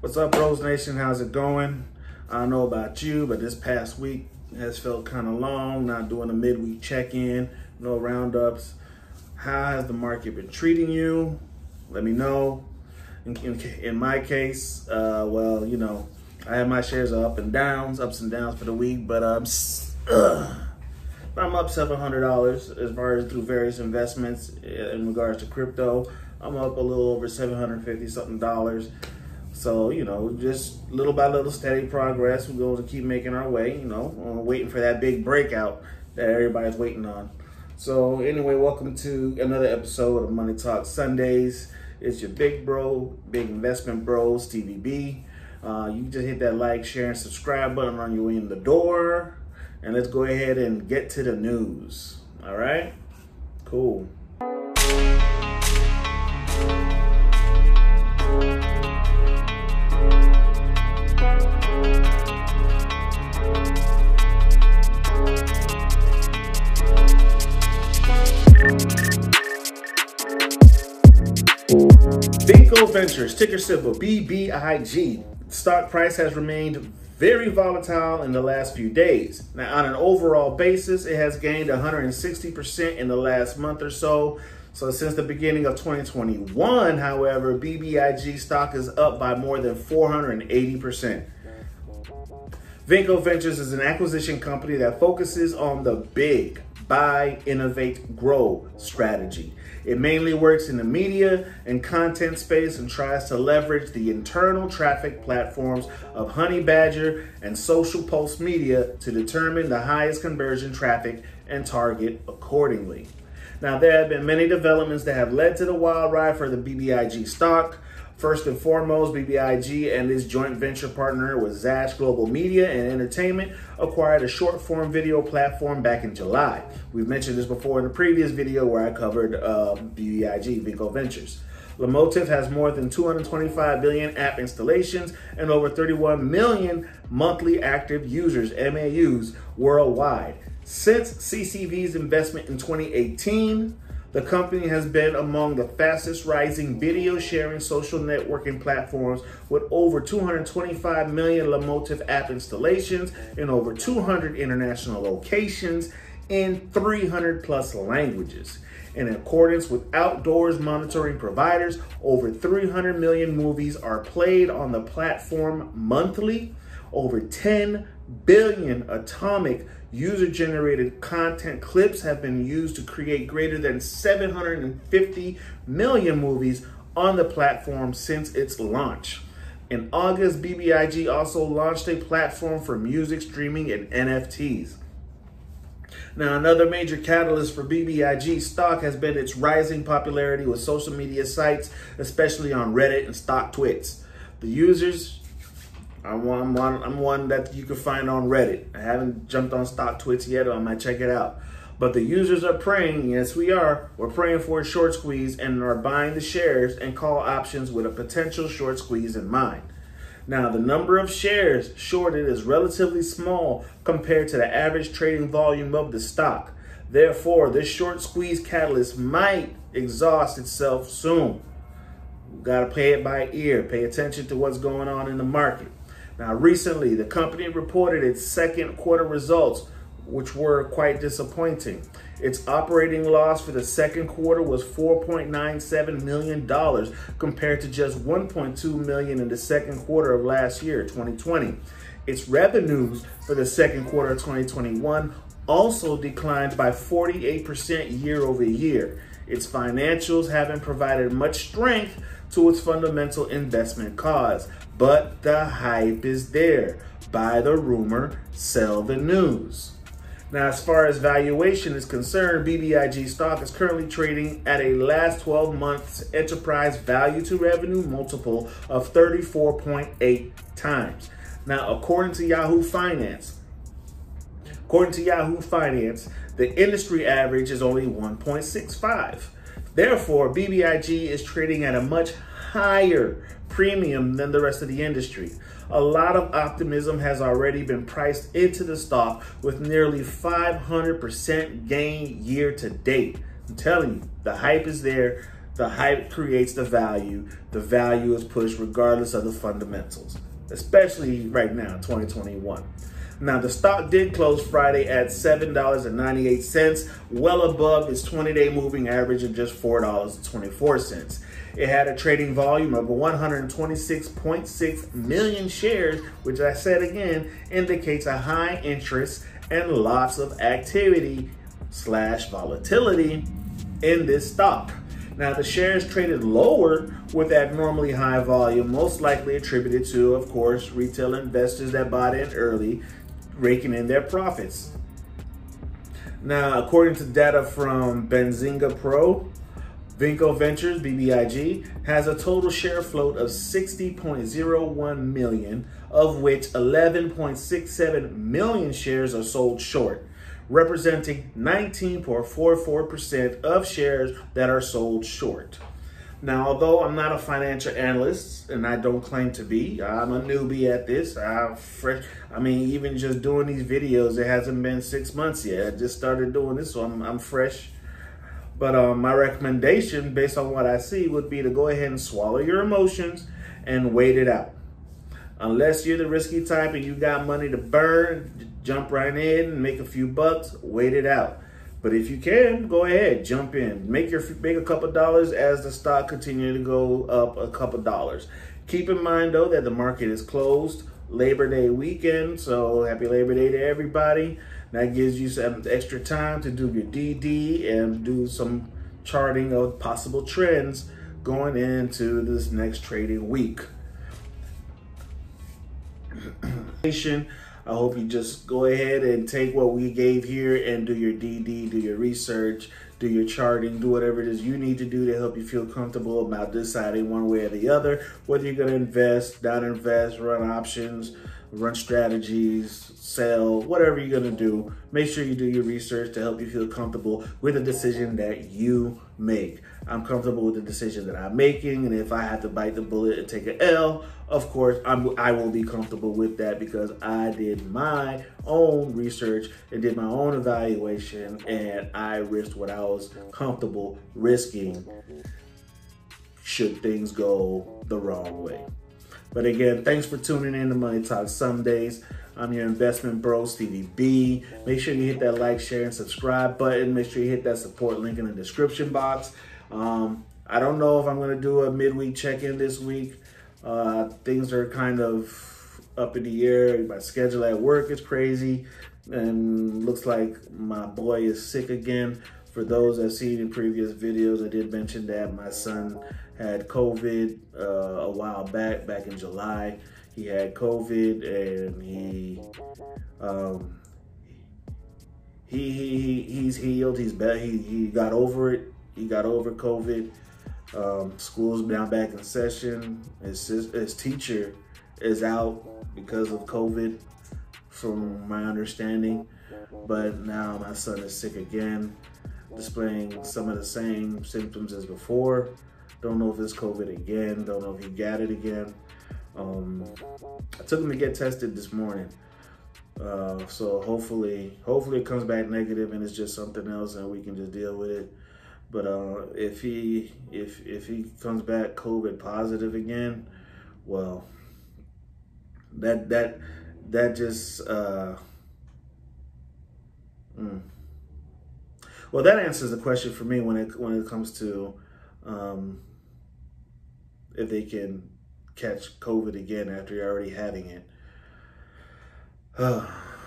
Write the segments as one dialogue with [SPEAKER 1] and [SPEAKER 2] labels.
[SPEAKER 1] What's up, Bros Nation? How's it going? I don't know about you, but this past week has felt kind of long. Not doing a midweek check-in, no roundups. How has the market been treating you? Let me know. In, in, in my case, uh, well, you know, I have my shares up and downs, ups and downs for the week, but uh, I'm up seven hundred dollars as far as through various investments in regards to crypto. I'm up a little over seven hundred fifty something dollars. So, you know, just little by little steady progress. We're going to keep making our way, you know, waiting for that big breakout that everybody's waiting on. So, anyway, welcome to another episode of Money Talk Sundays. It's your big bro, big investment bro, Stevie Bee. Uh, you just hit that like, share, and subscribe button on your way in the door. And let's go ahead and get to the news. All right? Cool. Vinco Ventures, ticker symbol BBIG. Stock price has remained very volatile in the last few days. Now, on an overall basis, it has gained 160% in the last month or so. So, since the beginning of 2021, however, BBIG stock is up by more than 480%. Vinco Ventures is an acquisition company that focuses on the big buy, innovate, grow strategy. It mainly works in the media and content space and tries to leverage the internal traffic platforms of Honey Badger and Social Pulse Media to determine the highest conversion traffic and target accordingly. Now, there have been many developments that have led to the wild ride for the BBIG stock. First and foremost, BBIG and its joint venture partner with Zash Global Media and Entertainment acquired a short form video platform back in July. We've mentioned this before in a previous video where I covered uh, BBIG, Vinco Ventures. Lomotif has more than 225 billion app installations and over 31 million monthly active users, MAUs, worldwide. Since CCV's investment in 2018, the company has been among the fastest rising video sharing social networking platforms with over 225 million Lomotif app installations in over 200 international locations in 300 plus languages. In accordance with outdoors monitoring providers, over 300 million movies are played on the platform monthly. Over 10 billion atomic user generated content clips have been used to create greater than 750 million movies on the platform since its launch. In August, BBIG also launched a platform for music streaming and NFTs. Now, another major catalyst for BBIG stock has been its rising popularity with social media sites, especially on Reddit and StockTwits. The users I'm one, I'm one, I'm one that you can find on Reddit. I haven't jumped on StockTwits yet, I might check it out. But the users are praying, yes, we are. We're praying for a short squeeze and are buying the shares and call options with a potential short squeeze in mind. Now, the number of shares shorted is relatively small compared to the average trading volume of the stock. Therefore, this short squeeze catalyst might exhaust itself soon. Got to pay it by ear. Pay attention to what's going on in the market. Now, recently, the company reported its second quarter results, which were quite disappointing. Its operating loss for the second quarter was $4.97 million compared to just 1.2 million in the second quarter of last year, 2020. Its revenues for the second quarter of 2021 also declined by 48% year over year. Its financials haven't provided much strength to its fundamental investment cause. But the hype is there. Buy the rumor, sell the news. Now, as far as valuation is concerned, BBIG stock is currently trading at a last 12 months enterprise value to revenue multiple of 34.8 times. Now, according to Yahoo Finance, according to Yahoo Finance, the industry average is only 1.65. Therefore, BBIG is trading at a much higher premium than the rest of the industry. A lot of optimism has already been priced into the stock with nearly 500% gain year to date. I'm telling you, the hype is there. The hype creates the value. The value is pushed regardless of the fundamentals, especially right now, 2021. Now, the stock did close Friday at $7.98, well above its 20 day moving average of just $4.24. It had a trading volume of 126.6 million shares, which I said again indicates a high interest and lots of activity slash volatility in this stock. Now, the shares traded lower with abnormally high volume, most likely attributed to, of course, retail investors that bought in early raking in their profits. Now, according to data from Benzinga Pro, Vinco Ventures, BBIG, has a total share float of 60.01 million, of which 11.67 million shares are sold short, representing 19.44% of shares that are sold short. Now, although I'm not a financial analyst and I don't claim to be, I'm a newbie at this. I'm fresh. I mean, even just doing these videos, it hasn't been six months yet. I just started doing this, so I'm, I'm fresh. But um, my recommendation, based on what I see, would be to go ahead and swallow your emotions and wait it out. Unless you're the risky type and you got money to burn, jump right in and make a few bucks, wait it out. But if you can, go ahead, jump in. Make your make a couple dollars as the stock continue to go up a couple dollars. Keep in mind though that the market is closed Labor Day weekend, so happy Labor Day to everybody. That gives you some extra time to do your DD and do some charting of possible trends going into this next trading week. I hope you just go ahead and take what we gave here and do your DD, do your research, do your charting, do whatever it is you need to do to help you feel comfortable about deciding one way or the other, whether you're to invest, not invest, run options, run strategies, sell, whatever you're to do. Make sure you do your research to help you feel comfortable with the decision that you make. I'm comfortable with the decision that I'm making, and if I have to bite the bullet and take an L, of course, I'm, I will be comfortable with that because I did my own research and did my own evaluation, and I risked what I was comfortable risking should things go the wrong way. But again, thanks for tuning in to Money Talk Sundays. I'm your investment bro, Stevie Bee. Make sure you hit that like, share, and subscribe button. Make sure you hit that support link in the description box. Um, I don't know if I'm going to do a midweek check-in this week. Uh, things are kind of up in the air. My schedule at work is crazy, and looks like my boy is sick again. For those that seen in previous videos, I did mention that my son had COVID uh, a while back, back in July. He had COVID and he um, he, he he's healed. He's better. He he got over it. He got over COVID. Um, school's now back in session. His his teacher is out because of COVID, from my understanding. But now my son is sick again, displaying some of the same symptoms as before. Don't know if it's COVID again. Don't know if he got it again. Um, I took him to get tested this morning. Uh, so hopefully, hopefully it comes back negative and it's just something else and we can just deal with it. But uh, if he if if he comes back COVID positive again, well, that that that just uh, mm. well that answers the question for me when it when it comes to um, if they can catch COVID again after you're already having it.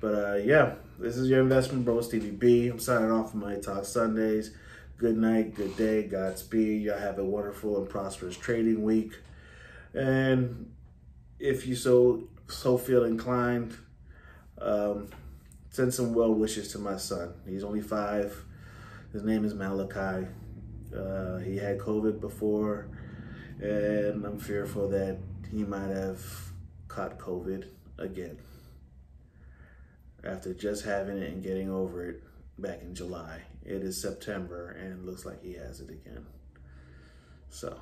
[SPEAKER 1] but uh, yeah, this is your investment bro, Stevie Bee. I'm signing off from Money Talk Sundays. Good night, good day, Godspeed. Y'all have a wonderful and prosperous trading week. And if you so so feel inclined, um, send some well wishes to my son. He's only five. His name is Malachi. Uh, he had COVID before and I'm fearful that he might have caught COVID again after just having it and getting over it back in July. It is September and looks like he has it again. So.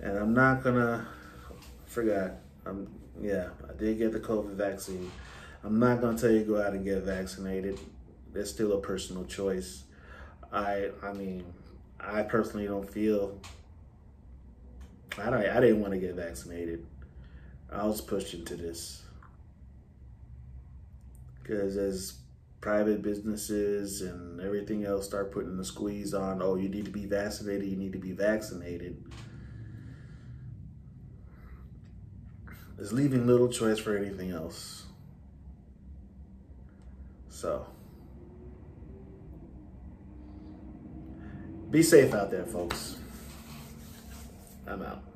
[SPEAKER 1] And I'm not gonna, forgot, I'm, yeah, I did get the COVID vaccine. I'm not gonna tell you go out and get vaccinated. It's still a personal choice. I I mean, I personally don't feel. I don't, I didn't want to get vaccinated. I was pushed into this because as private businesses and everything else start putting the squeeze on, oh, you need to be vaccinated, you need to be vaccinated. Is leaving little choice for anything else. So, be safe out there, folks. I'm out.